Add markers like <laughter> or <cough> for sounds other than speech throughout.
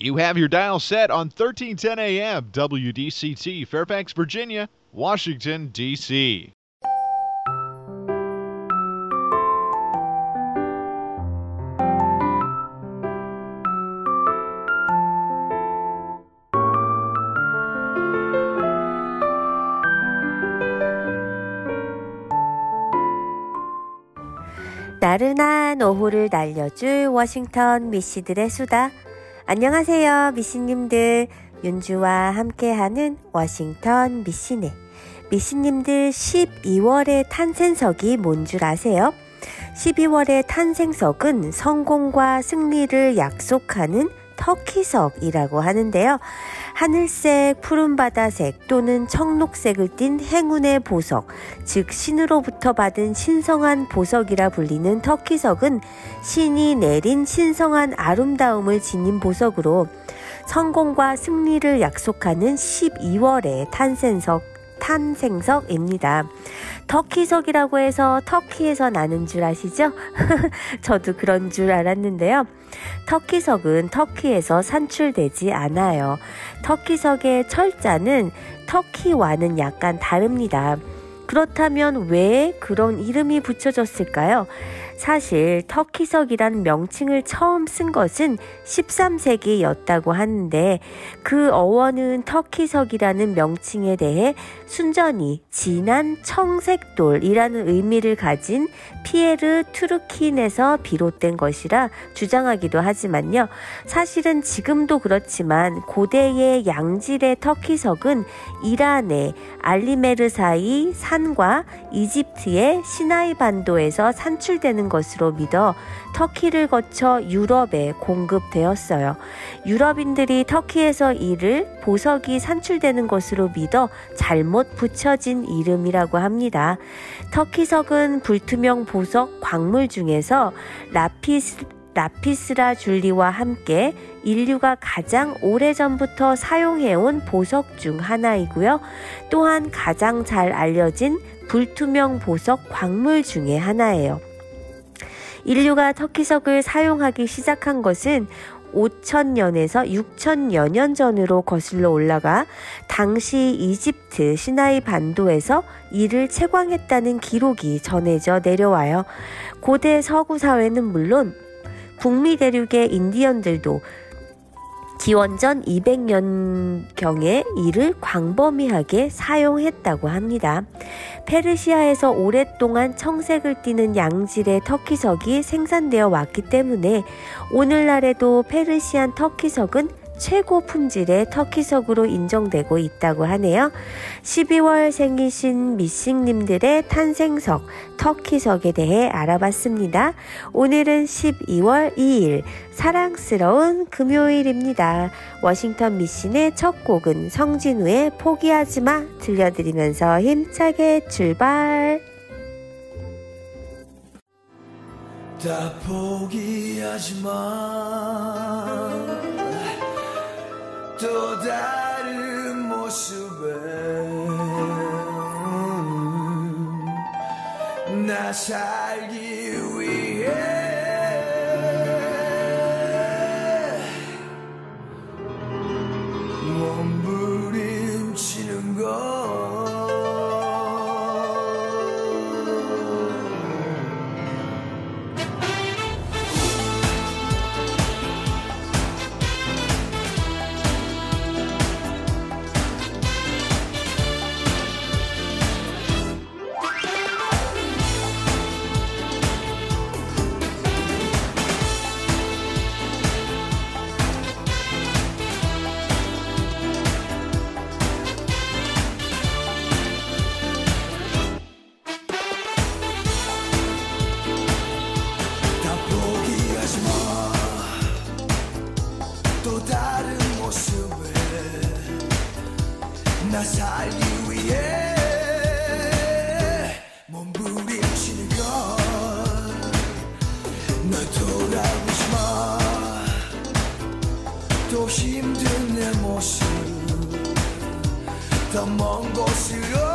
You have your dial set on 1310 AM WDCT, Fairfax, Virginia, Washington, D.C. 나른한 오후를 날려줄 워싱턴 미씨들의 수다. 안녕하세요, 미씨님들. 윤주와 함께하는 워싱턴 미씨네. 미씨님들 12월의 탄생석이 뭔 줄 아세요? 12월의 탄생석은 성공과 승리를 약속하는 터키석이라고 하는데요. 하늘색, 푸른 바다색 또는 청록색을 띤 행운의 보석, 즉 신으로부터 받은 신성한 보석이라 불리는 터키석은 신이 내린 신성한 아름다움을 지닌 보석으로 성공과 승리를 약속하는 12월의 탄생석 탄생석입니다. 터키석이라고 해서 터키에서 나는 줄 아시죠? <laughs> 저도 그런 줄 알았는데요. 터키석은 터키에서 산출되지 않아요. 터키석의 철자는 터키와는 약간 다릅니다. 그렇다면 왜 그런 이름이 붙여졌을까요? 사실 터키석이란 명칭을 처음 쓴 것은 13세기였다고 하는데 그 어원은 터키석이라는 명칭에 대해 순전히 진한 청색돌이라는 의미를 가진 피에르 투르킨에서 비롯된 것이라 주장하기도 하지만요. 사실은 지금도 그렇지만 고대의 양질의 터키석은 이란의 알리메르사이 산과 이집트의 시나이 반도에서 산출되는 것으로 믿어 터키를 거쳐 유럽에 공급되었어요. 유럽인들이 터키에서 이를 보석이 산출되는 것으로 믿어 잘못 붙여진 이름이라고 합니다. 터키석은 불투명 보석 광물 중에서 라피스 라피스라 줄리와 함께 인류가 가장 오래전부터 사용해온 보석 중 하나이고요. 또한 가장 잘 알려진 불투명 보석 광물 중의 하나예요. 인류가 터키석을 사용하기 시작한 것은 5천년에서 6천여 년 전으로 거슬러 올라가 당시 이집트 시나이 반도에서 이를 채광했다는 기록이 전해져 내려와요. 고대 서구 사회는 물론 북미 대륙의 인디언들도 기원전 200년경에 이를 광범위하게 사용했다고 합니다. 페르시아에서 오랫동안 청색을 띠는 양질의 터키석이 생산되어 왔기 때문에 오늘날에도 페르시안 터키석은 최고 품질의 터키석으로 인정되고 있다고 하네요. 12월 생기신 미싱님들의 탄생석, 터키석에 대해 알아봤습니다. 오늘은 12월 2일, 사랑스러운 금요일입니다. 워싱턴 미신의 첫 곡은 성진우의 포기하지 마 들려드리면서 힘차게 출발! 다 포기하지 마. 또 다른 모습에 나 살기 나 살기 위해 몸부림치는 걸널 돌아보지 마. 또 힘든 내 모습 더 먼 곳으로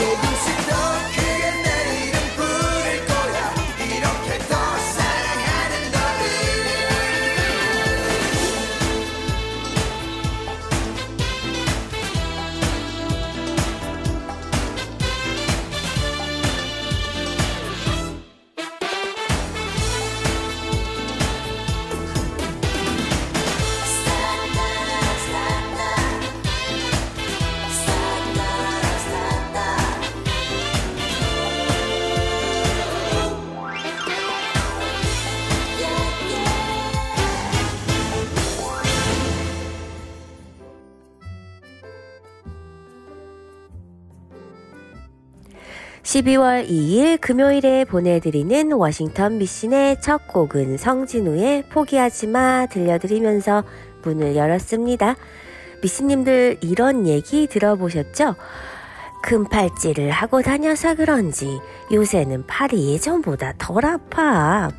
못 12월 2일 금요일에 보내드리는 워싱턴 미신의 첫 곡은 성진우의 포기하지 마 들려드리면서 문을 열었습니다. 미신님들 이런 얘기 들어보셨죠? 큰 팔찌를 하고 다녀서 그런지 요새는 팔이 예전보다 덜 아파.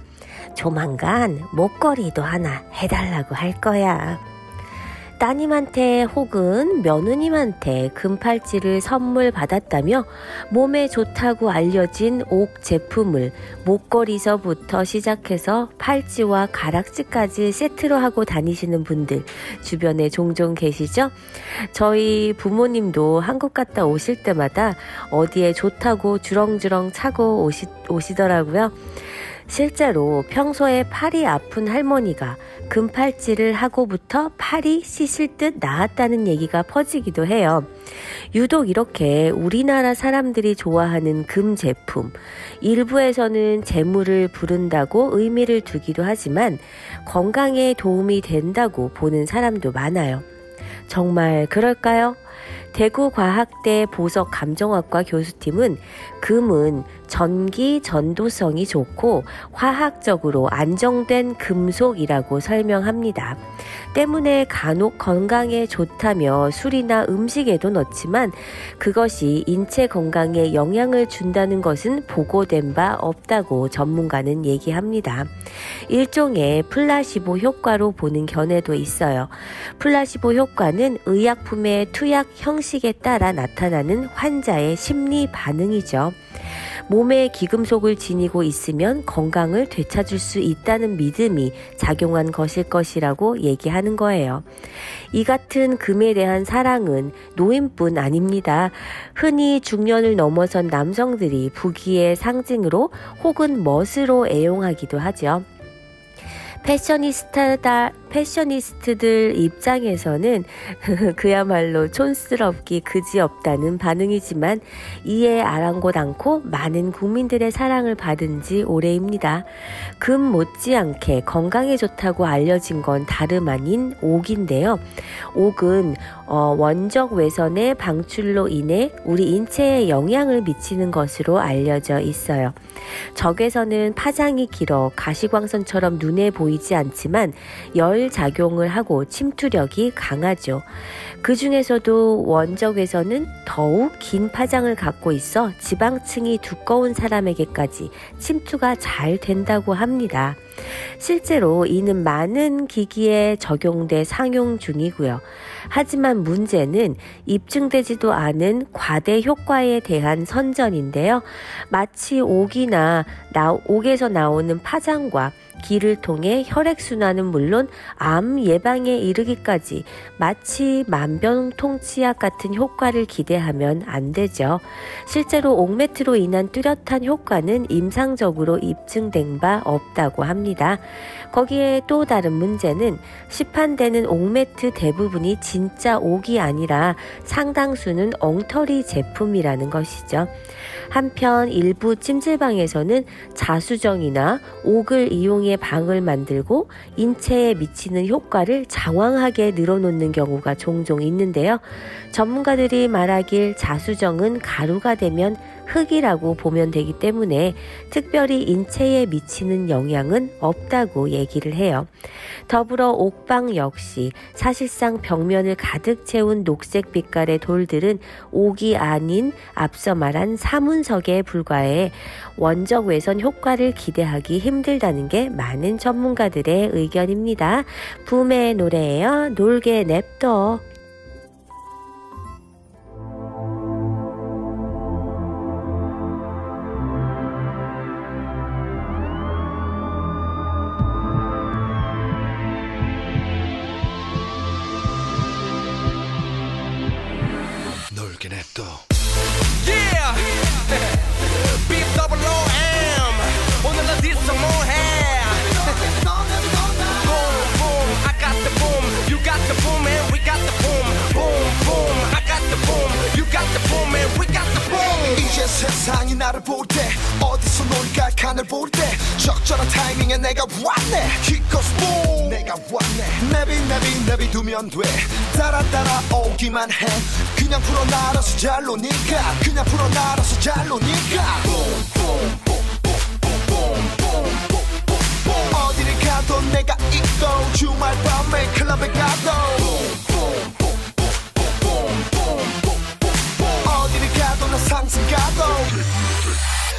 조만간 목걸이도 하나 해달라고 할 거야. 따님한테 혹은 며느님한테 금팔찌를 선물 받았다며 몸에 좋다고 알려진 옥 제품을 목걸이서부터 시작해서 팔찌와 가락지까지 세트로 하고 다니시는 분들 주변에 종종 계시죠? 저희 부모님도 한국 갔다 오실 때마다 어디에 좋다고 주렁주렁 차고 오시, 오시더라고요. 실제로 평소에 팔이 아픈 할머니가 금팔찌를 하고부터 팔이 씻을 듯 나았다는 얘기가 퍼지기도 해요. 유독 이렇게 우리나라 사람들이 좋아하는 금 제품, 일부에서는 재물을 부른다고 의미를 두기도 하지만 건강에 도움이 된다고 보는 사람도 많아요. 정말 그럴까요? 대구과학대 보석감정학과 교수팀은 금은 전기 전도성이 좋고 화학적으로 안정된 금속이라고 설명합니다. 때문에 간혹 건강에 좋다며 술이나 음식에도 넣지만 그것이 인체 건강에 영향을 준다는 것은 보고된 바 없다고 전문가는 얘기합니다. 일종의 플라시보 효과로 보는 견해도 있어요. 플라시보 효과는 의약품의 투약 형식에 따라 나타나는 환자의 심리 반응이죠. 몸에 기금속을 지니고 있으면 건강을 되찾을 수 있다는 믿음이 작용한 것일 것이라고 얘기하는 거예요. 이 같은 금에 대한 사랑은 노인뿐 아닙니다. 흔히 중년을 넘어선 남성들이 부귀의 상징으로 혹은 멋으로 애용하기도 하죠. 패셔니스타다, 패셔니스트들 입장에서는 <laughs> 그야말로 촌스럽기 그지없다는 반응이지만 이에 아랑곳 않고 많은 국민들의 사랑을 받은 지 오래입니다. 금 못지않게 건강에 좋다고 알려진 건 다름 아닌 옥인데요. 옥은 어, 원적 외선의 방출로 인해 우리 인체에 영향을 미치는 것으로 알려져 있어요. 적에서는 파장이 길어 가시광선처럼 눈에 보이지 않지만 열 작용을 하고 침투력이 강하죠. 그 중에서도 원적에서는 더욱 긴 파장을 갖고 있어 지방층이 두꺼운 사람에게까지 침투가 잘 된다고 합니다. 실제로 이는 많은 기기에 적용돼 상용 중이고요. 하지만 문제는 입증되지도 않은 과대 효과에 대한 선전인데요. 마치 옥이나 나, 옥에서 나오는 파장과 기를 통해 혈액순환은 물론 암 예방에 이르기까지 마치 만병통치약 같은 효과를 기대하면 안 되죠. 실제로 옥매트로 인한 뚜렷한 효과는 임상적으로 입증된 바 없다고 합니다. 거기에 또 다른 문제는 시판되는 옥매트 대부분이 진짜 옥이 아니라 상당수는 엉터리 제품이라는 것이죠. 한편 일부 찜질방에서는 자수정이나 옥을 이용해 방을 만들고 인체에 미치는 효과를 장황하게 늘어놓는 경우가 종종 있는데요. 전문가들이 말하길 자수정은 가루가 되면 흙이라고 보면 되기 때문에 특별히 인체에 미치는 영향은 없다고 얘기를 해요. 더불어 옥방 역시 사실상 벽면을 가득 채운 녹색 빛깔의 돌들은 옥이 아닌 앞서 말한 사문석에 불과해 원적 외선 효과를 기대하기 힘들다는 게 많은 전문가들의 의견입니다. 붐의 노래예요. 놀게 냅둬. 어디서 놀까 하늘 볼때 적절한 타이밍에 내가 왔네. 기껏 보 내가 왔네. 내비 내비 내비 두면 돼. 따라 따라 오기만 해. 그냥 풀어 날아서 잘 노니까. 그냥 풀어 날아서 잘 노니까. 어디를 가도 내가 있고 주말 밤에 클럽에 가도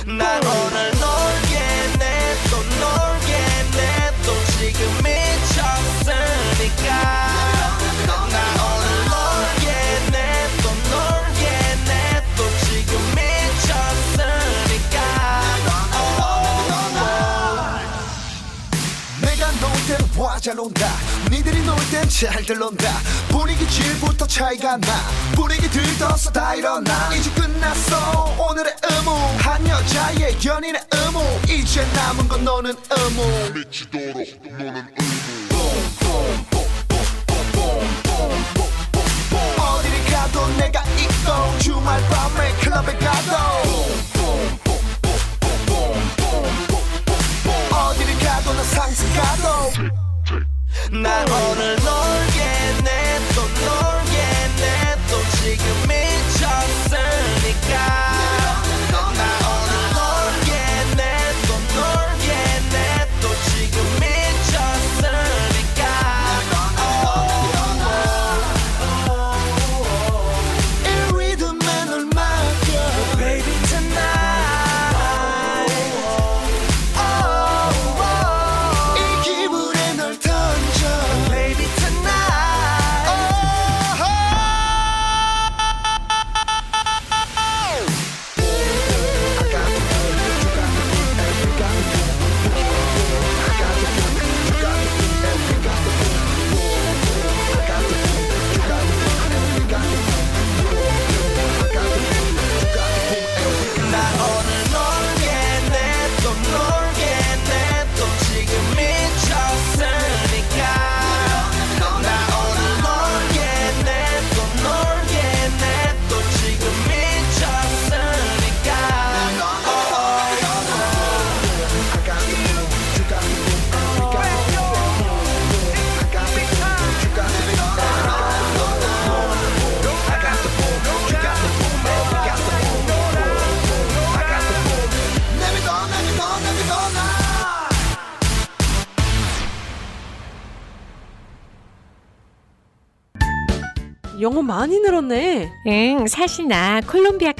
난 오늘 놀게 내또 놀게 내또 지금 미쳤으니까. 화잘 논다 니들이 놀 땐 잘들 논다. 분위기 질부터 차이가 나. 분위기 들떠서 다 일어나. 이제 끝났어. 오늘의 의무. 한 여자의 연인의 의무. 이제 남은 건 너는 의무. 미치도록 너는 의무 어디를 가도 내가 있고 주말 밤에 클럽에 가도. 어디를 가도 나 상승 가도 난 오늘 놀 영어 많이 늘었네. 응, 사실 나 콜롬비아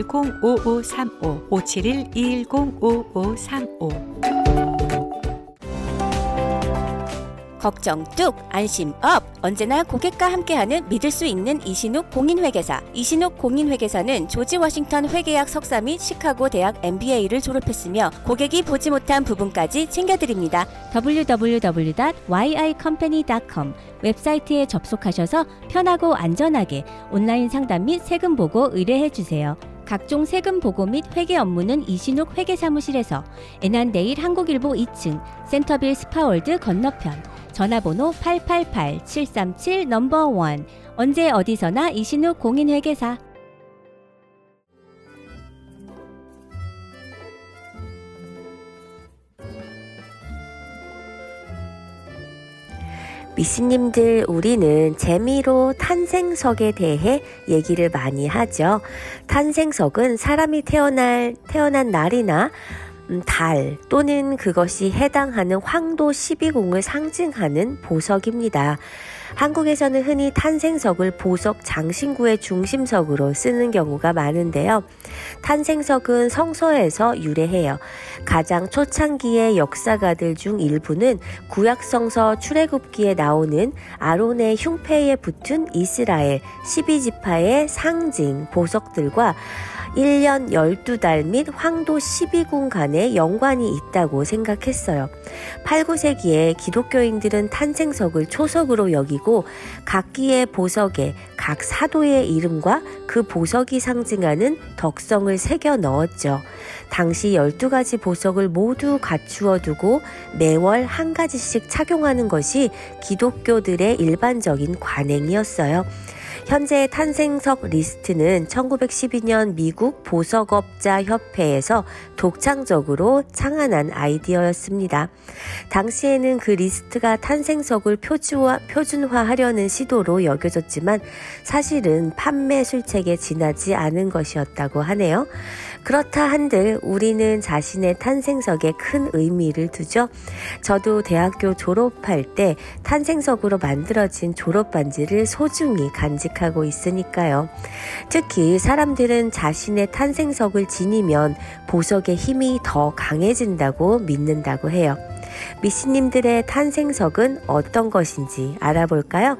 210-5535 571-210-5535 걱정 뚝 안심 up. 언제나 고객과 함께하는 믿을 수 있는 이신욱 공인회계사. 이신욱 공인회계사는 조지 워싱턴 회계학 석사 및 시카고 대학 MBA를 졸업했으며 고객이 보지 못한 부분까지 챙겨드립니다. www.yicompany.com 웹사이트에 접속하셔서 편하고 안전하게 온라인 상담 및 세금 보고 의뢰해 주세요. 각종 세금 보고 및 회계 업무는 이신욱 회계사무실에서 애난데일 한국일보 2층 센터빌 스파월드 건너편 전화번호 888-737 number one. 언제 어디서나 이신욱 공인회계사 미씨님들, 우리는 재미로 탄생석에 대해 얘기를 많이 하죠. 탄생석은 사람이 태어날, 태어난 날이나 음, 달 또는 그것이 해당하는 황도 12궁을 상징하는 보석입니다. 한국에서는 흔히 탄생석을 보석 장신구의 중심석으로 쓰는 경우가 많은데요. 탄생석은 성서에서 유래해요. 가장 초창기의 역사가들 중 일부는 구약성서 출애굽기에 나오는 아론의 흉패에 붙은 이스라엘 12지파의 상징 보석들과 1년 12달 및 황도 12궁 간의 연관이 있다고 생각했어요. 8, 9세기에 기독교인들은 탄생석을 초석으로 여기고 각기의 보석에 각 사도의 이름과 그 보석이 상징하는 덕성을 새겨 넣었죠. 당시 12가지 보석을 모두 갖추어 두고 매월 한 가지씩 착용하는 것이 기독교도들의 일반적인 관행이었어요. 현재 탄생석 리스트는 1912년 미국 보석업자 협회에서 독창적으로 창안한 아이디어였습니다. 당시에는 그 리스트가 탄생석을 표준화, 표준화하려는 시도로 여겨졌지만 사실은 판매 술책에 지나지 않은 것이었다고 하네요. 그렇다 한들 우리는 자신의 탄생석에 큰 의미를 두죠. 저도 대학교 졸업할 때 탄생석으로 만들어진 졸업 반지를 소중히 간직하고 있으니까요. 특히 사람들은 자신의 탄생석을 지니면 보석의 힘이 더 강해진다고 믿는다고 해요. 미씨님들의 탄생석은 어떤 것인지 알아볼까요?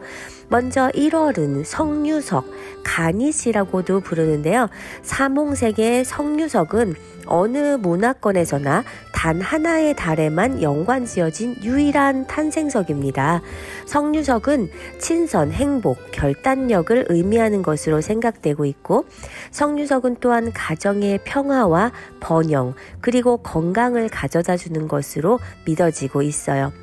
먼저 1월은 성유석, 가닛이라고도 부르는데요. 사몽색의 성유석은 어느 문화권에서나 단 하나의 달에만 연관 지어진 유일한 탄생석입니다. 성유석은 친선, 행복, 결단력을 의미하는 것으로 생각되고 있고 성유석은 또한 가정의 평화와 번영 그리고 건강을 가져다 주는 것으로 믿어지고 있어요.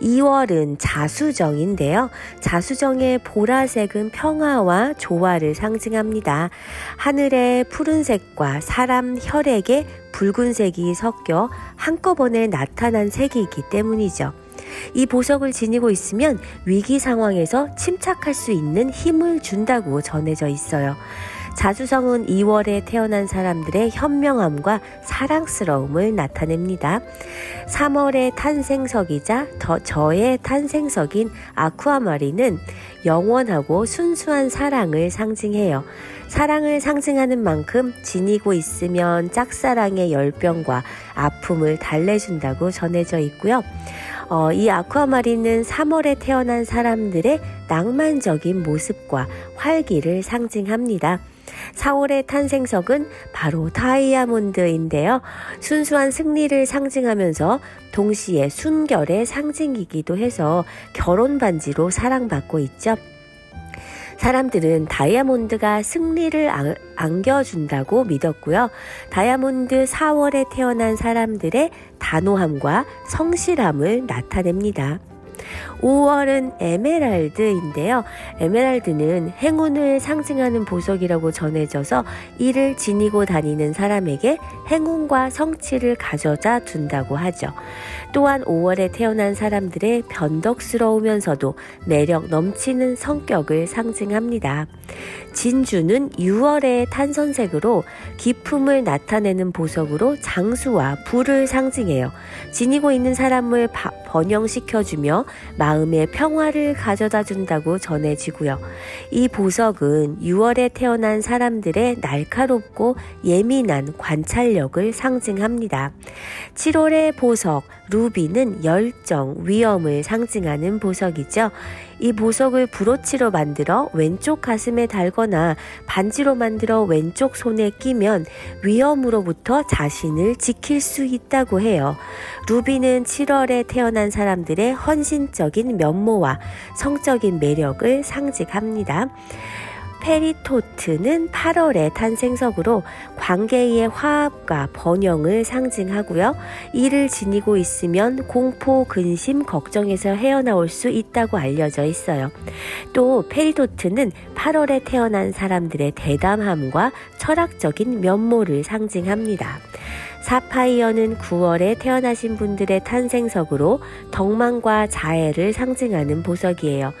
2월은 자수정인데요. 자수정의 보라색은 평화와 조화를 상징합니다. 하늘의 푸른색과 사람 혈액의 붉은색이 섞여 한꺼번에 나타난 색이기 때문이죠. 이 보석을 지니고 있으면 위기 상황에서 침착할 수 있는 힘을 준다고 전해져 있어요. 자주성은 2월에 태어난 사람들의 현명함과 사랑스러움을 나타냅니다. 3월의 탄생석이자 더 저의 탄생석인 아쿠아마리는 영원하고 순수한 사랑을 상징해요. 사랑을 상징하는 만큼 지니고 있으면 짝사랑의 열병과 아픔을 달래준다고 전해져 있고요. 어, 이 아쿠아마린은 3월에 태어난 사람들의 낭만적인 모습과 활기를 상징합니다. 4월의 탄생석은 바로 다이아몬드인데요. 순수한 승리를 상징하면서 동시에 순결의 상징이기도 해서 결혼 반지로 사랑받고 있죠. 사람들은 다이아몬드가 승리를 안겨준다고 믿었고요. 다이아몬드 4월에 태어난 사람들의 단호함과 성실함을 나타냅니다. 5월은 에메랄드인데요. 에메랄드는 행운을 상징하는 보석이라고 전해져서 이를 지니고 다니는 사람에게 행운과 성취를 가져다 준다고 하죠. 또한 5월에 태어난 사람들의 변덕스러우면서도 매력 넘치는 성격을 상징합니다. 진주는 6월의 탄선색으로 기품을 나타내는 보석으로 장수와 불을 상징해요. 지니고 있는 사람을 번영시켜주며 마음의 평화를 가져다 준다고 전해지고요. 이 보석은 6월에 태어난 사람들의 날카롭고 예민한 관찰력을 상징합니다. 7월의 보석, 루비는 열정, 위험을 상징하는 보석이죠. 이 보석을 브로치로 만들어 왼쪽 가슴에 달거나 반지로 만들어 왼쪽 손에 끼면 위험으로부터 자신을 지킬 수 있다고 해요. 루비는 7월에 태어난 사람들의 헌신적인 면모와 성적인 매력을 상징합니다. 페리토트는 8월의 탄생석으로 관계의 화합과 번영을 상징하고요. 이를 지니고 있으면 공포, 근심, 걱정에서 헤어나올 수 있다고 알려져 있어요. 또 페리토트는 8월에 태어난 사람들의 대담함과 철학적인 면모를 상징합니다. 사파이어는 9월에 태어나신 분들의 탄생석으로 덕망과 자애를 상징하는 보석이에요.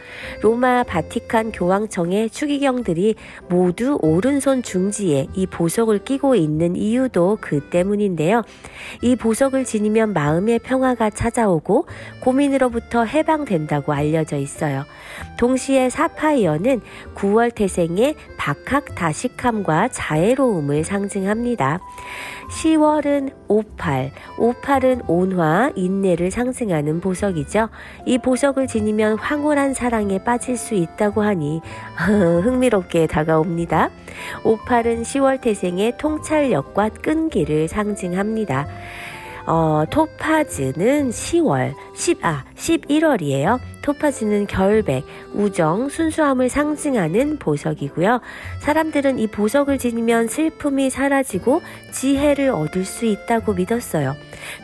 로마 바티칸 교황청의 추기경들이 모두 오른손 중지에 이 보석을 끼고 있는 이유도 그 때문인데요. 이 보석을 지니면 마음의 평화가 찾아오고 고민으로부터 해방된다고 알려져 있어요. 동시에 사파이어는 9월 태생의 박학다식함과 자애로움을 상징합니다. 10월은 58. 58은 온화, 인내를 상징하는 보석이죠. 이 보석을 지니면 황홀한 사랑에 빠질 수 있다고 하니 <laughs> 흥미롭게 다가옵니다. 58은 10월 태생의 통찰력과 끈기를 상징합니다. 어, 토파즈는 10월, 10, 아, 11월이에요. 토파즈는 결백, 우정, 순수함을 상징하는 보석이고요. 사람들은 이 보석을 지니면 슬픔이 사라지고 지혜를 얻을 수 있다고 믿었어요.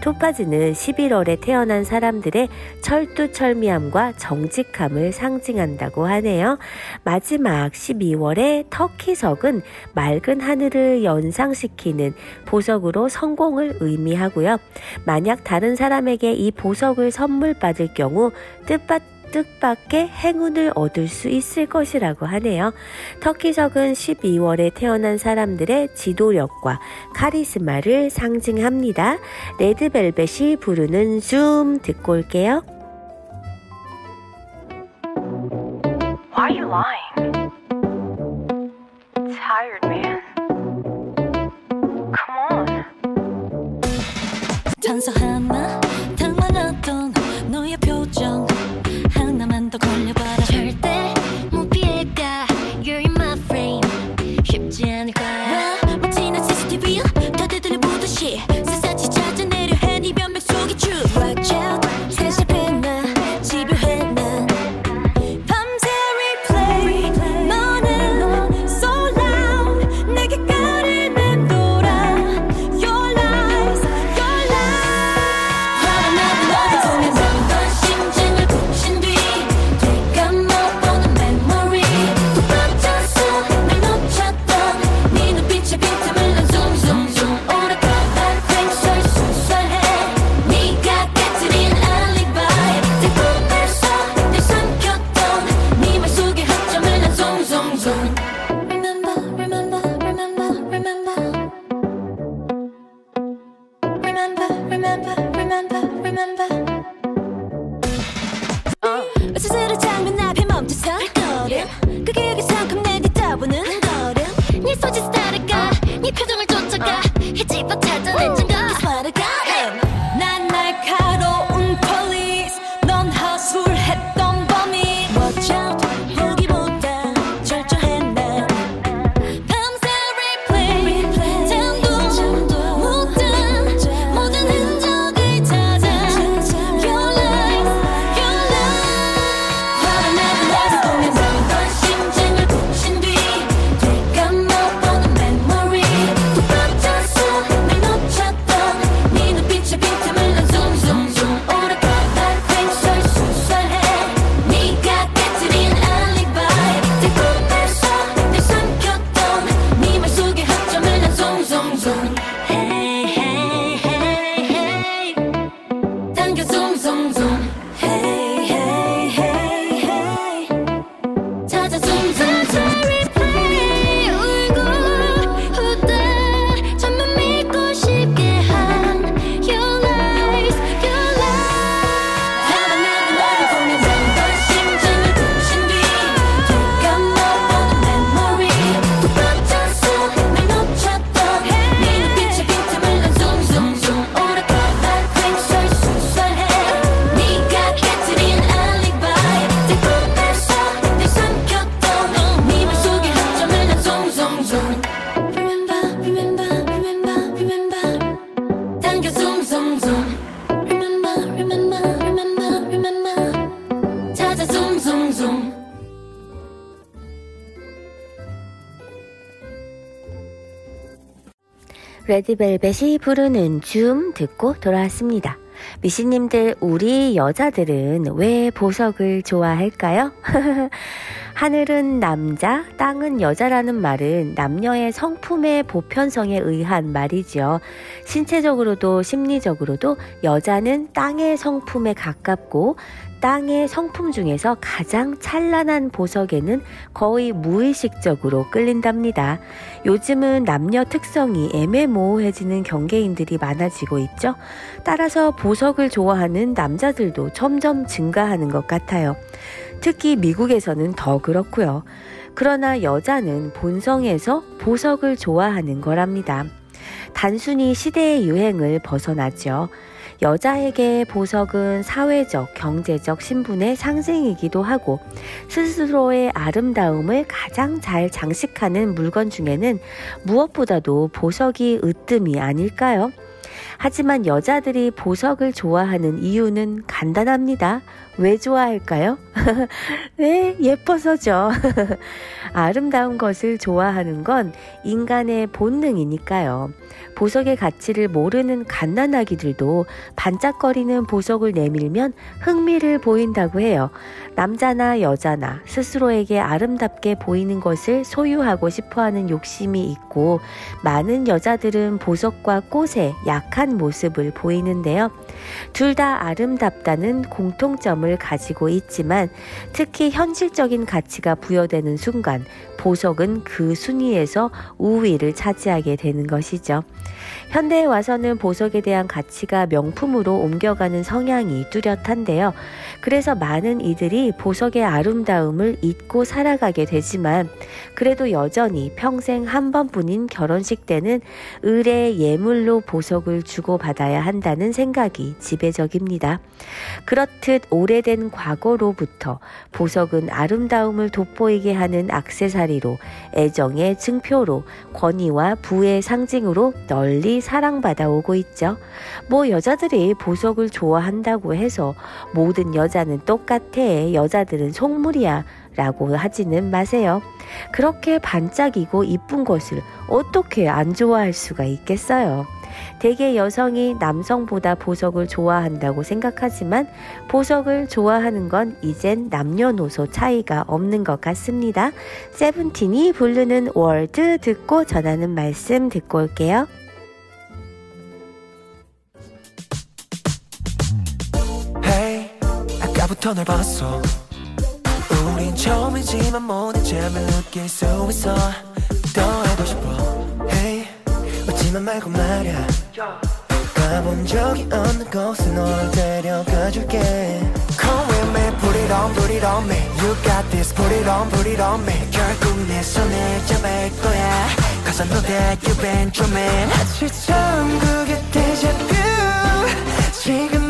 토파즈는 11월에 태어난 사람들의 철두철미함과 정직함을 상징한다고 하네요. 마지막 12월의 터키석은 맑은 하늘을 연상시키는 보석으로 성공을 의미하고요. 만약 다른 사람에게 이 보석을 선물 받을 경우 뜻받 뜻밖의 행운을 얻을 수 있을 것이라고 하네요. 터키석은 12월에 태어난 사람들의 지도력과 카리스마를 상징합니다. 레드벨벳이 부르는 줌 듣고 올게요. Why are you lying? Tired, man. Come on. 레드벨벳이 부르는 줌 듣고 돌아왔습니다. 미씨님들, 우리 여자들은 왜 보석을 좋아할까요? <laughs> 하늘은 남자, 땅은 여자라는 말은 남녀의 성품의 보편성에 의한 말이지요. 신체적으로도 심리적으로도 여자는 땅의 성품에 가깝고 땅의 성품 중에서 가장 찬란한 보석에는 거의 무의식적으로 끌린답니다. 요즘은 남녀 특성이 애매모호해지는 경계인들이 많아지고 있죠. 따라서 보석을 좋아하는 남자들도 점점 증가하는 것 같아요. 특히 미국에서는 더 그렇고요. 그러나 여자는 본성에서 보석을 좋아하는 거랍니다. 단순히 시대의 유행을 벗어나죠. 여자에게 보석은 사회적, 경제적 신분의 상징이기도 하고 스스로의 아름다움을 가장 잘 장식하는 물건 중에는 무엇보다도 보석이 으뜸이 아닐까요? 하지만 여자들이 보석을 좋아하는 이유는 간단합니다. 왜 좋아할까요? <laughs> 네, 예뻐서죠. <laughs> 아름다운 것을 좋아하는 건 인간의 본능이니까요. 보석의 가치를 모르는 갓난아기들도 반짝거리는 보석을 내밀면 흥미를 보인다고 해요. 남자나 여자나 스스로에게 아름답게 보이는 것을 소유하고 싶어 하는 욕심이 있고 많은 여자들은 보석과 꽃의 약한 모습을 보이는데요. 둘 다 아름답다는 공통점을 가지고 있지만 특히 현실적인 가치가 부여되는 순간 보석은 그 순위에서 우위를 차지하게 되는 것이죠. 현대에 와서는 보석에 대한 가치가 명품으로 옮겨가는 성향이 뚜렷한데요. 그래서 많은 이들이 보석의 아름다움을 잊고 살아가게 되지만 그래도 여전히 평생 한 번뿐인 결혼식 때는 의뢰 예물로 보석을 주고받아야 한다는 생각이 지배적입니다. 그렇듯 오래된 과거로부터 보석은 아름다움을 돋보이게 하는 악세사리 로 애정의 증표로 권위와 부의 상징으로 널리 사랑받아 오고 있죠. 뭐 여자들이 보석을 좋아한다고 해서 모든 여자는 똑같아. 여자들은 속물이야. 라고 하지는 마세요. 그렇게 반짝이고 이쁜 것을 어떻게 안 좋아할 수가 있겠어요. 대개 여성이 남성보다 보석을 좋아한다고 생각하지만 보석을 좋아하는 건 이젠 남녀노소 차이가 없는 것 같습니다. 세븐틴이 부르는 월드 듣고 전하는 말씀 듣고 올게요. 널 봤어. 우린 처음이지만 모든 점을 느낄 수 있어 더 하고 싶어 웃지만 말고 말야 가본 적이 없는 곳에 널 데려가줄게 Come with me, put it on, put it on me You got this, put it on, put it on me 결국 내 손을 잡을 거야 Cause I know that you've been dreaming 마치 처음 그게 데자뷰 지금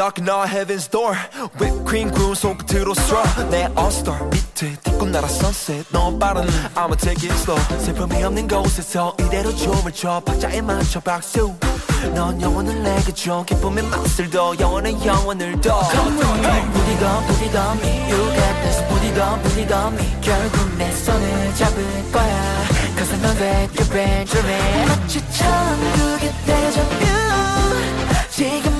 knocking on heaven's door Whipped cream 구운 손끝으로 straw 내 all-star 밑에 뒤꿈나라 sunset 너무 빠른 I'ma take it slow 슬픔이 없는 곳에서 이대로 춤을 춰 박자에 맞춰 박수 넌 영혼을 내게 줘 기쁨의 맛을 더 영원의 영혼을 더 Come with me it on me You got this it on me 결국 내 손을 잡을 거야 Cause I know that you've been dreaming 마치 처음 그게 데자뷰 지금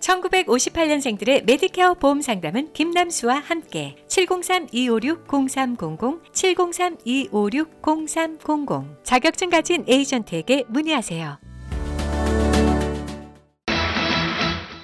1958년생들의 메디케어 보험 상담은 김남수와 함께 703-256-0300, 703-256-0300 자격증 가진 에이전트에게 문의하세요.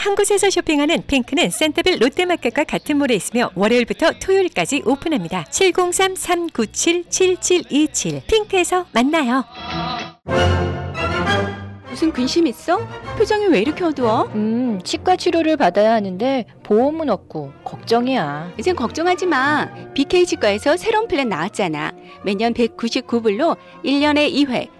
한 곳에서 쇼핑하는 핑크는 센터빌 롯데마켓과 같은 몰에 있으며 월요일부터 토요일까지 오픈합니다. 703-397-7727 핑크에서 만나요. 무슨 근심 있어? 표정이 왜 이렇게 어두워? 음, 치과 치료를 받아야 하는데 보험은 없고 걱정이야. 이젠 걱정하지 마. BK 치과에서 새로운 플랜 나왔잖아. 매년 199불로 1년에 2회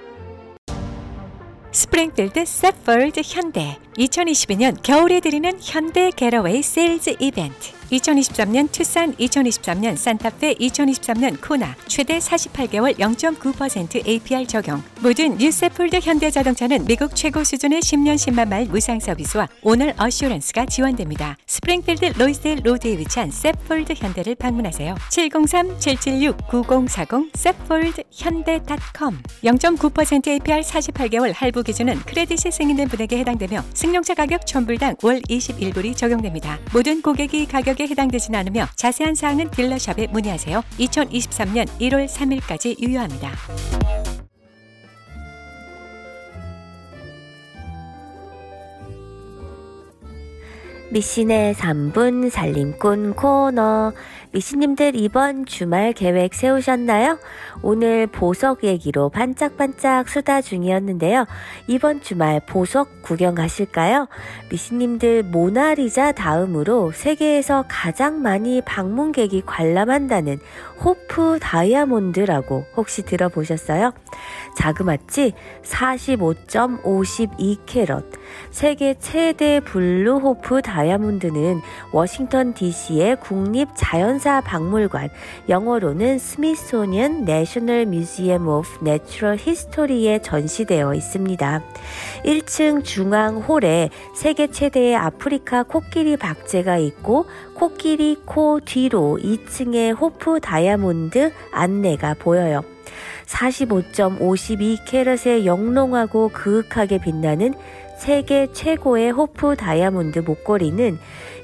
스프링필드 Safford 현대 2022년 겨울에 드리는 현대 getaway sales event 2023년 투싼, 2023년 산타페, 2023년 코나 최대 48개월 0.9% APR 적용. 모든 new Safford 현대자동차는 미국 최고 수준의 10년 10만 마일 무상 서비스와 owner assurance가 지원됩니다. 스프링필드 로이스데일 로드에 위치한 Safford 현대를 방문하세요. 703-776-9040 Safford 현대.com 0.9% APR 48개월 할부 기준은 크레딧이 승인된 분에게 해당되며 승용차 가격 1000불당 월 21불이 적용됩니다. 모든 고객이 가격에 해당되진 않으며 자세한 사항은 딜러샵에 문의하세요. 2023년 1월 3일까지 유효합니다. 미신의 3분 살림꾼 코너. 미신님들 이번 주말 계획 세우셨나요? 오늘 보석 얘기로 반짝반짝 수다 중이었는데요. 이번 주말 보석 구경 가실까요? 미신님들 모나리자 다음으로 세계에서 가장 많이 방문객이 관람한다는 호프 다이아몬드라고 혹시 들어보셨어요? 자그마치 45.52캐럿. 세계 최대 블루 호프 다이아몬드는 워싱턴 DC의 국립 자연사 박물관, 영어로는 Smithsonian National Museum of Natural History에 전시되어 있습니다. 1층 중앙 홀에 세계 최대의 아프리카 코끼리 박제가 있고 코끼리 코 뒤로 2층의 호프 다이아몬드 안내가 보여요. 45.52캐럿의 영롱하고 그윽하게 빛나는 세계 최고의 호프 다이아몬드 목걸이는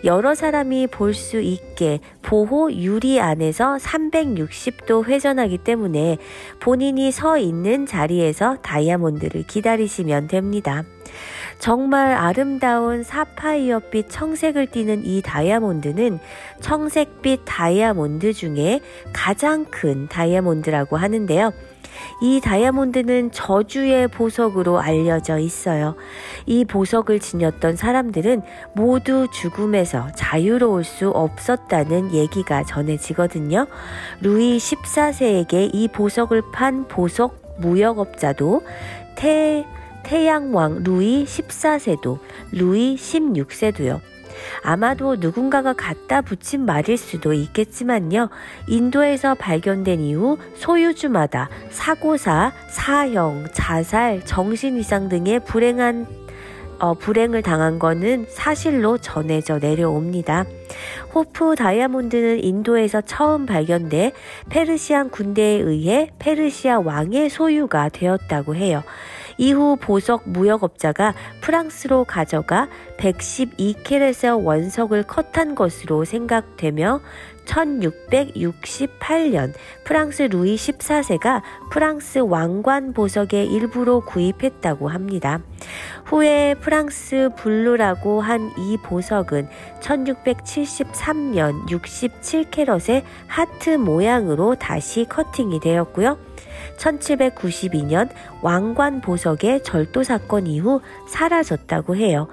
여러 사람이 볼 수 있게 보호 유리 안에서 360도 회전하기 때문에 본인이 서 있는 자리에서 다이아몬드를 기다리시면 됩니다. 정말 아름다운 사파이어빛 청색을 띠는 이 다이아몬드는 청색빛 다이아몬드 중에 가장 큰 다이아몬드라고 하는데요. 이 다이아몬드는 저주의 보석으로 알려져 있어요. 이 보석을 지녔던 사람들은 모두 죽음에서 자유로울 수 없었다는 얘기가 전해지거든요. 루이 14세에게 이 보석을 판 보석 무역업자도 태, 태양왕 루이 14세도 루이 16세도요. 아마도 누군가가 갖다 붙인 말일 수도 있겠지만요. 인도에서 발견된 이후 소유주마다 사고사, 사형, 자살, 정신 이상 등의 불행한 어, 불행을 당한 것은 사실로 전해져 내려옵니다. 호프 다이아몬드는 인도에서 처음 발견돼 페르시안 군대에 의해 페르시아 왕의 소유가 되었다고 해요. 이후 보석 무역업자가 프랑스로 가져가 112캐럿의 원석을 컷한 것으로 생각되며 1668년 프랑스 루이 14세가 프랑스 왕관 보석의 일부로 구입했다고 합니다. 후에 프랑스 블루라고 한 이 보석은 1673년 67캐럿의 하트 모양으로 다시 커팅이 되었고요. 1792년 왕관 보석의 절도 사건 이후 사라졌다고 해요.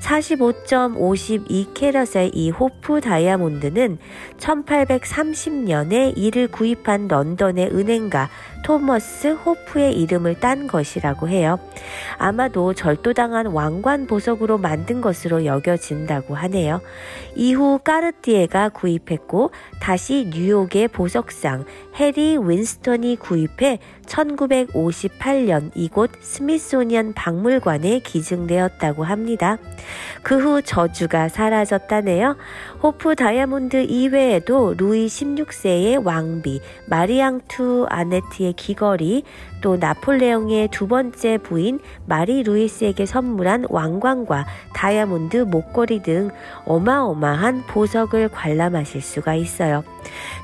45.52캐럿의 이 호프 다이아몬드는 1830년에 이를 구입한 런던의 은행가 토머스 호프의 이름을 딴 것이라고 해요. 아마도 절도당한 왕관 보석으로 만든 것으로 여겨진다고 하네요. 이후 까르띠에가 구입했고 다시 뉴욕의 보석상 해리 윈스턴이 구입해 1958년 이곳 스미소니언 박물관에 기증되었다고 합니다. 그 후 저주가 사라졌다네요. 호프 다이아몬드 이외에 도 루이 16세의 왕비, 마리앙투 아네트의 귀걸이, 또 나폴레옹의 두 번째 부인 마리 루이스에게 선물한 왕관과 다이아몬드 목걸이 등 어마어마한 보석을 관람하실 수가 있어요.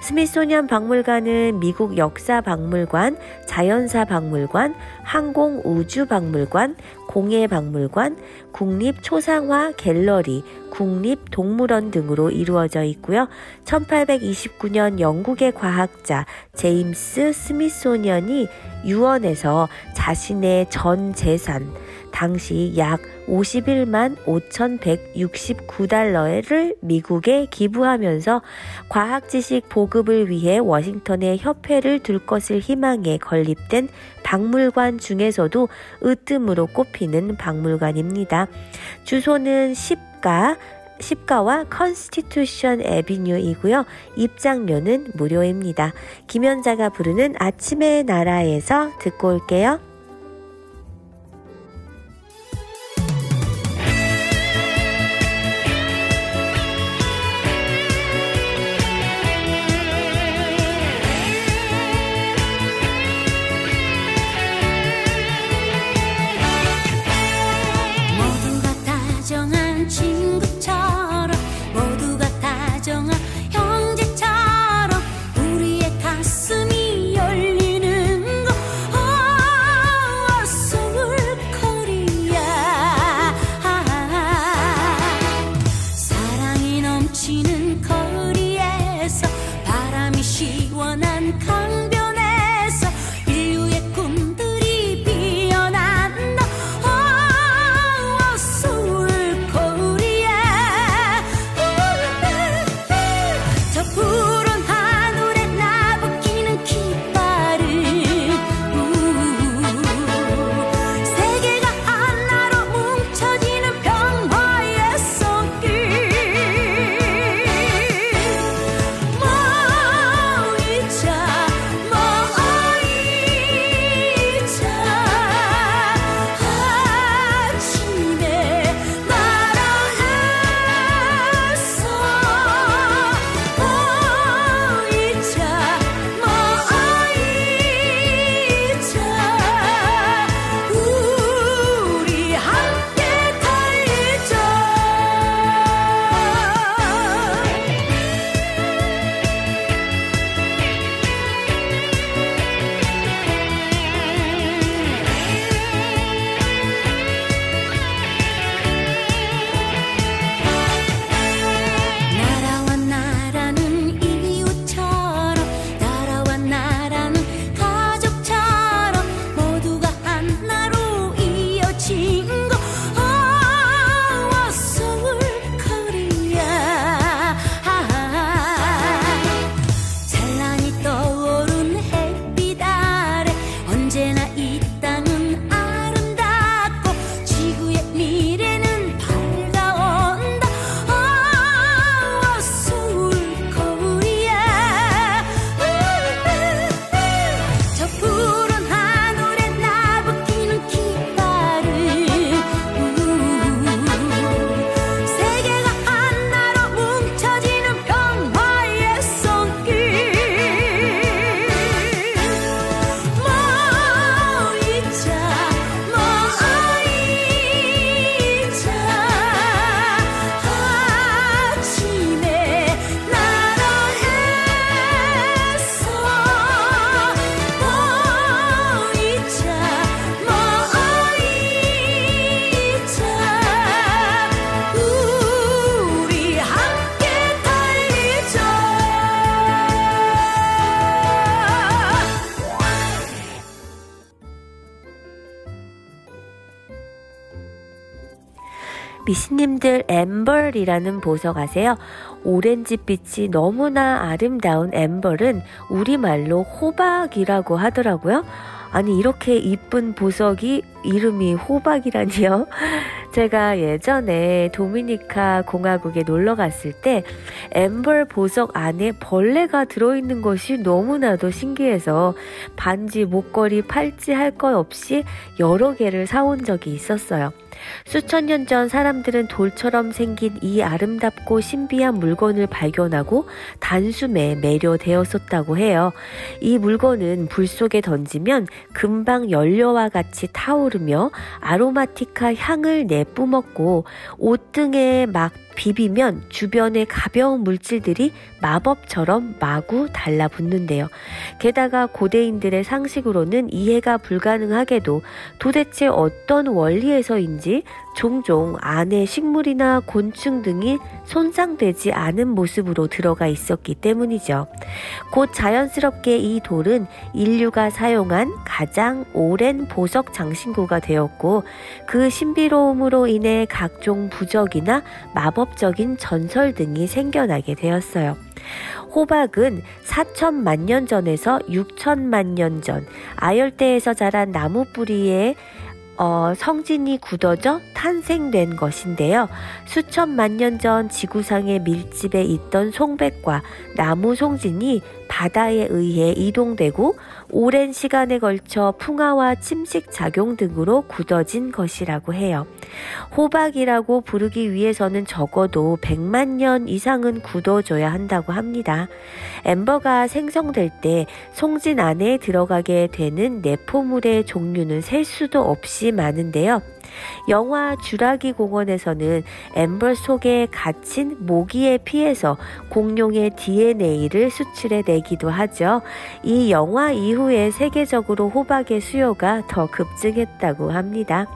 스미소니언 박물관은 미국 역사 박물관, 자연사 박물관, 항공 우주 박물관, 공예 박물관, 국립 초상화 갤러리, 국립 동물원 등으로 이루어져 있고요. 1829년 영국의 과학자 제임스 스미소니언이 유언에서 자신의 전 재산, 당시 약 51만 5,169달러를 미국에 기부하면서 과학 지식 보급을 위해 워싱턴에 협회를 둘 것을 희망해 건립된 박물관 중에서도 으뜸으로 꼽히는 박물관입니다. 주소는 10가 10가와 Constitution Avenue이고요. 입장료는 무료입니다. 김연자가 부르는 아침의 나라에서 듣고 올게요. 엠벌이라는 보석 아세요? 오렌지빛이 너무나 아름다운 엠벌은 우리말로 호박이라고 하더라고요. 아니 이렇게 이쁜 보석이 이름이 호박이라니요? <laughs> 제가 예전에 도미니카 공화국에 놀러 갔을 때 엠벌 보석 안에 벌레가 들어있는 것이 너무나도 신기해서 반지, 목걸이, 팔찌 할 것 없이 여러 개를 사온 적이 있었어요. 수천 년 전 사람들은 돌처럼 생긴 이 아름답고 신비한 물건을 발견하고 단숨에 매료되었었다고 해요. 이 물건은 불 속에 던지면 금방 연료와 같이 타오르 며 아로마티카 향을 내뿜었고 옷 등에 막 비비면 주변의 가벼운 물질들이 마법처럼 마구 달라붙는데요. 게다가 고대인들의 상식으로는 이해가 불가능하게도 도대체 어떤 원리에서인지 종종 안에 식물이나 곤충 등이 손상되지 않은 모습으로 들어가 있었기 때문이죠. 곧 자연스럽게 이 돌은 인류가 사용한 가장 오랜 보석 장신구가 되었고 그 신비로움으로 인해 각종 부적이나 마법 적인 전설 등이 생겨나게 되었어요. 호박은 4천만 년 전에서 6천만 년 전 아열대에서 자란 나무 뿌리에 어, 성진이 굳어져 탄생된 것인데요. 수천만 년 전 지구상의 밀집에 있던 송백과 나무 송진이 바다에 의해 이동되고 오랜 시간에 걸쳐 풍화와 침식 작용 등으로 굳어진 것이라고 해요. 호박이라고 부르기 위해서는 적어도 100만 년 이상은 굳어줘야 한다고 합니다. 엠버가 생성될 때 송진 안에 들어가게 되는 내포물의 종류는 셀 수도 없이 많은데요. 영화 주라기 공원에서는 엠버 속에 갇힌 모기에 피해서 공룡의 DNA를 수출해 내기도 하죠. 이 영화 이후에 세계적으로 호박의 수요가 더 급증했다고 합니다.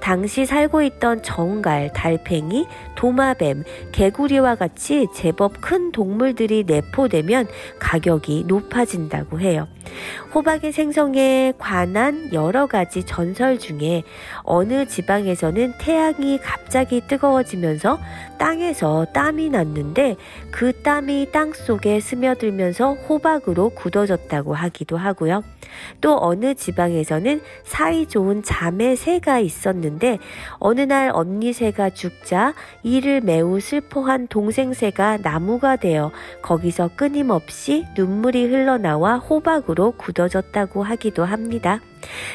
당시 살고 있던 정갈, 달팽이, 도마뱀, 개구리와 같이 제법 큰 동물들이 내포되면 가격이 높아진다고 해요. 호박의 생성에 관한 여러 가지 전설 중에 어느 지방에서는 태양이 갑자기 뜨거워지면서 땅에서 땀이 났는데 그 땀이 땅 속에 스며들면서 호박으로 굳어졌다고 하기도 하고요. 또 어느 지방에서는 사이 좋은 자매 새가 있었는데 어느 날 언니 새가 죽자 이를 매우 슬퍼한 동생 새가 나무가 되어 거기서 끊임없이 눈물이 흘러나와 호박으로 굳어졌다고 하기도 합니다.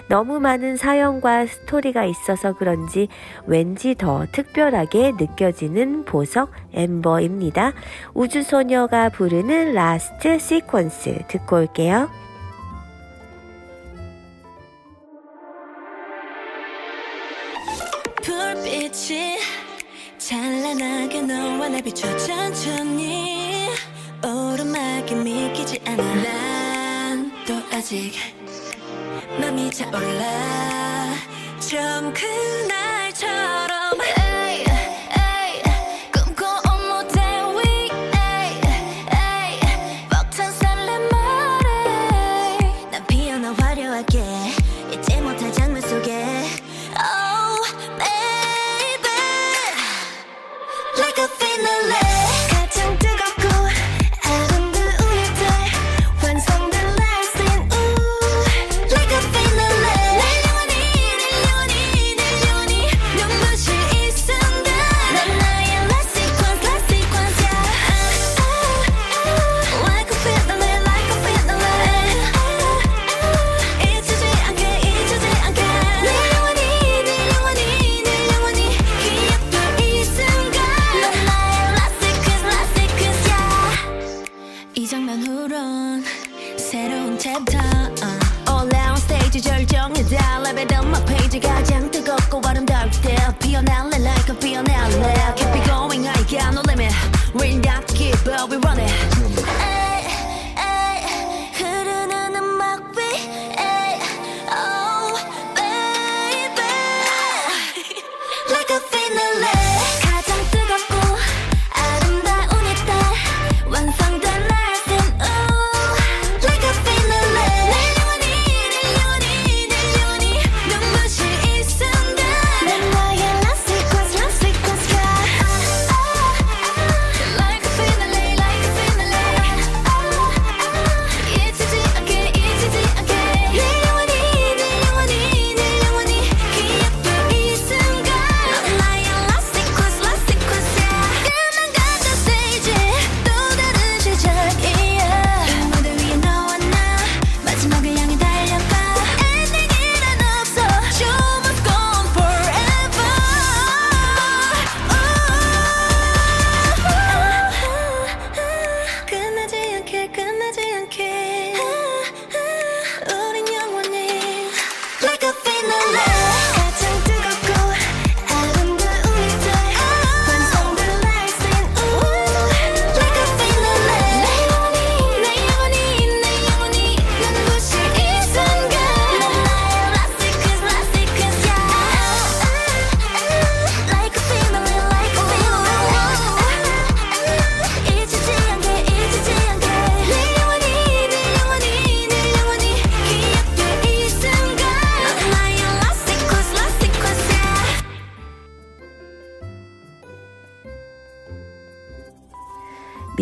너무 많은 사연과 스토리가 있어서 그런지 왠지 더 특별하게 느껴지는 보석 amber입니다. 우주소녀가 부르는 Last Sequence 듣고 올게요. 불빛이 찬란하게 너와 날 비춰 천천히 오르막이 믿기지 않아 난또 아직 맘이 차올라. 처음 그날처럼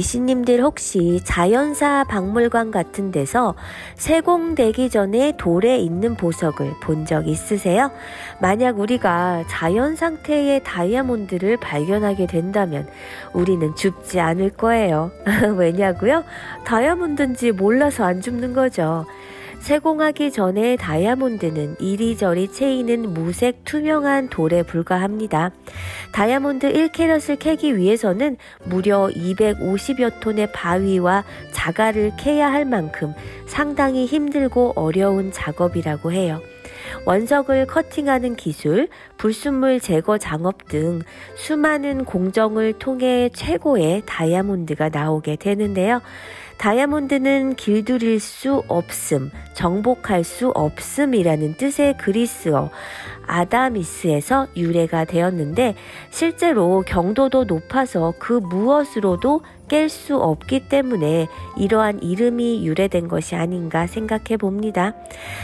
미씨님들 혹시 자연사 박물관 같은 데서 세공되기 전에 돌에 있는 보석을 본 적 있으세요? 만약 우리가 자연 상태의 다이아몬드를 발견하게 된다면 우리는 죽지 않을 거예요. <laughs> 왜냐고요? 다이아몬드인지 몰라서 안 죽는 거죠. 세공하기 전에 다이아몬드는 이리저리 채이는 무색 투명한 돌에 불과합니다. 다이아몬드 1캐럿을 캐기 위해서는 무려 250여 톤의 바위와 자갈을 캐야 할 만큼 상당히 힘들고 어려운 작업이라고 해요. 원석을 커팅하는 기술, 불순물 제거 장업 등 수많은 공정을 통해 최고의 다이아몬드가 나오게 되는데요. 다이아몬드는 길들일 수 없음, 정복할 수 없음이라는 뜻의 그리스어 아다미스에서 유래가 되었는데 실제로 경도도 높아서 그 무엇으로도 깰 수 없기 때문에 이러한 이름이 유래된 것이 아닌가 생각해 봅니다.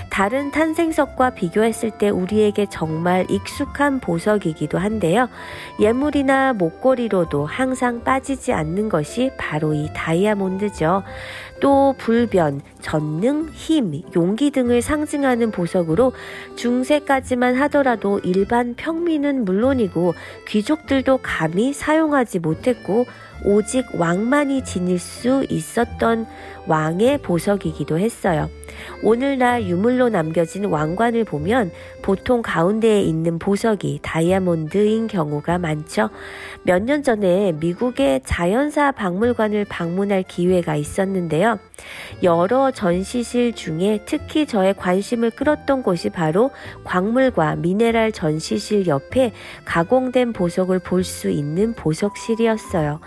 다른 탄생석과 비교했을 때 우리에게 정말 익숙한 보석이기도 한데요. 예물이나 목걸이로도 항상 빠지지 않는 것이 바로 이 다이아몬드죠. 또 불변, 전능, 힘, 용기 등을 상징하는 보석으로 중세까지만 하더라도 일반 평민은 물론이고 귀족들도 감히 사용하지 못했고 오직 왕만이 지닐 수 있었던 왕의 보석이기도 했어요. 오늘날 유물로 남겨진 왕관을 보면 보통 가운데에 있는 보석이 다이아몬드인 경우가 많죠. 몇 년 전에 미국의 자연사 박물관을 방문할 기회가 있었는데요. 여러 전시실 중에 특히 저의 관심을 끌었던 곳이 바로 광물과 미네랄 전시실 옆에 가공된 보석을 볼 수 있는 보석실이었어요.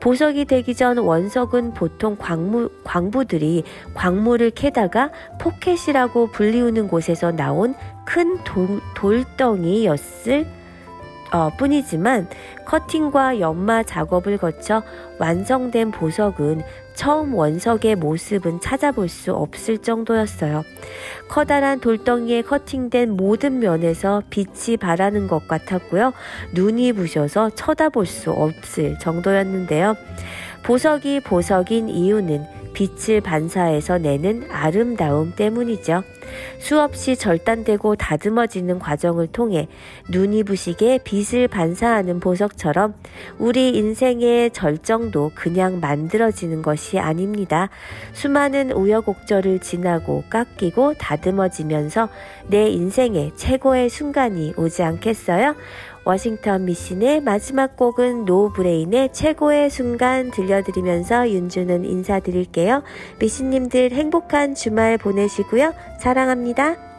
보석이 되기 전 원석은 보통 광무, 광 부들이 광물을 캐다가 포켓이라고 불리우는 곳에서 나온 큰 돌, 돌덩이였을 어, 뿐이지만 커팅과 연마 작업을 거쳐 완성된 보석은 처음 원석의 모습은 찾아볼 수 없을 정도였어요. 커다란 돌덩이에 커팅된 모든 면에서 빛이 바라는 것 같았고요. 눈이 부셔서 쳐다볼 수 없을 정도였는데요. 보석이 보석인 이유는 빛을 반사해서 내는 아름다움 때문이죠. 수없이 절단되고 다듬어지는 과정을 통해 눈이 부시게 빛을 반사하는 보석처럼 우리 인생의 절정도 그냥 만들어지는 것이 아닙니다. 수많은 우여곡절을 지나고 깎이고 다듬어지면서 내 인생의 최고의 순간이 오지 않겠어요? 워싱턴 미신의 마지막 곡은 노브레인의 최고의 순간 들려드리면서 윤주는 인사드릴게요. 미신님들 행복한 주말 보내시고요. 사랑합니다.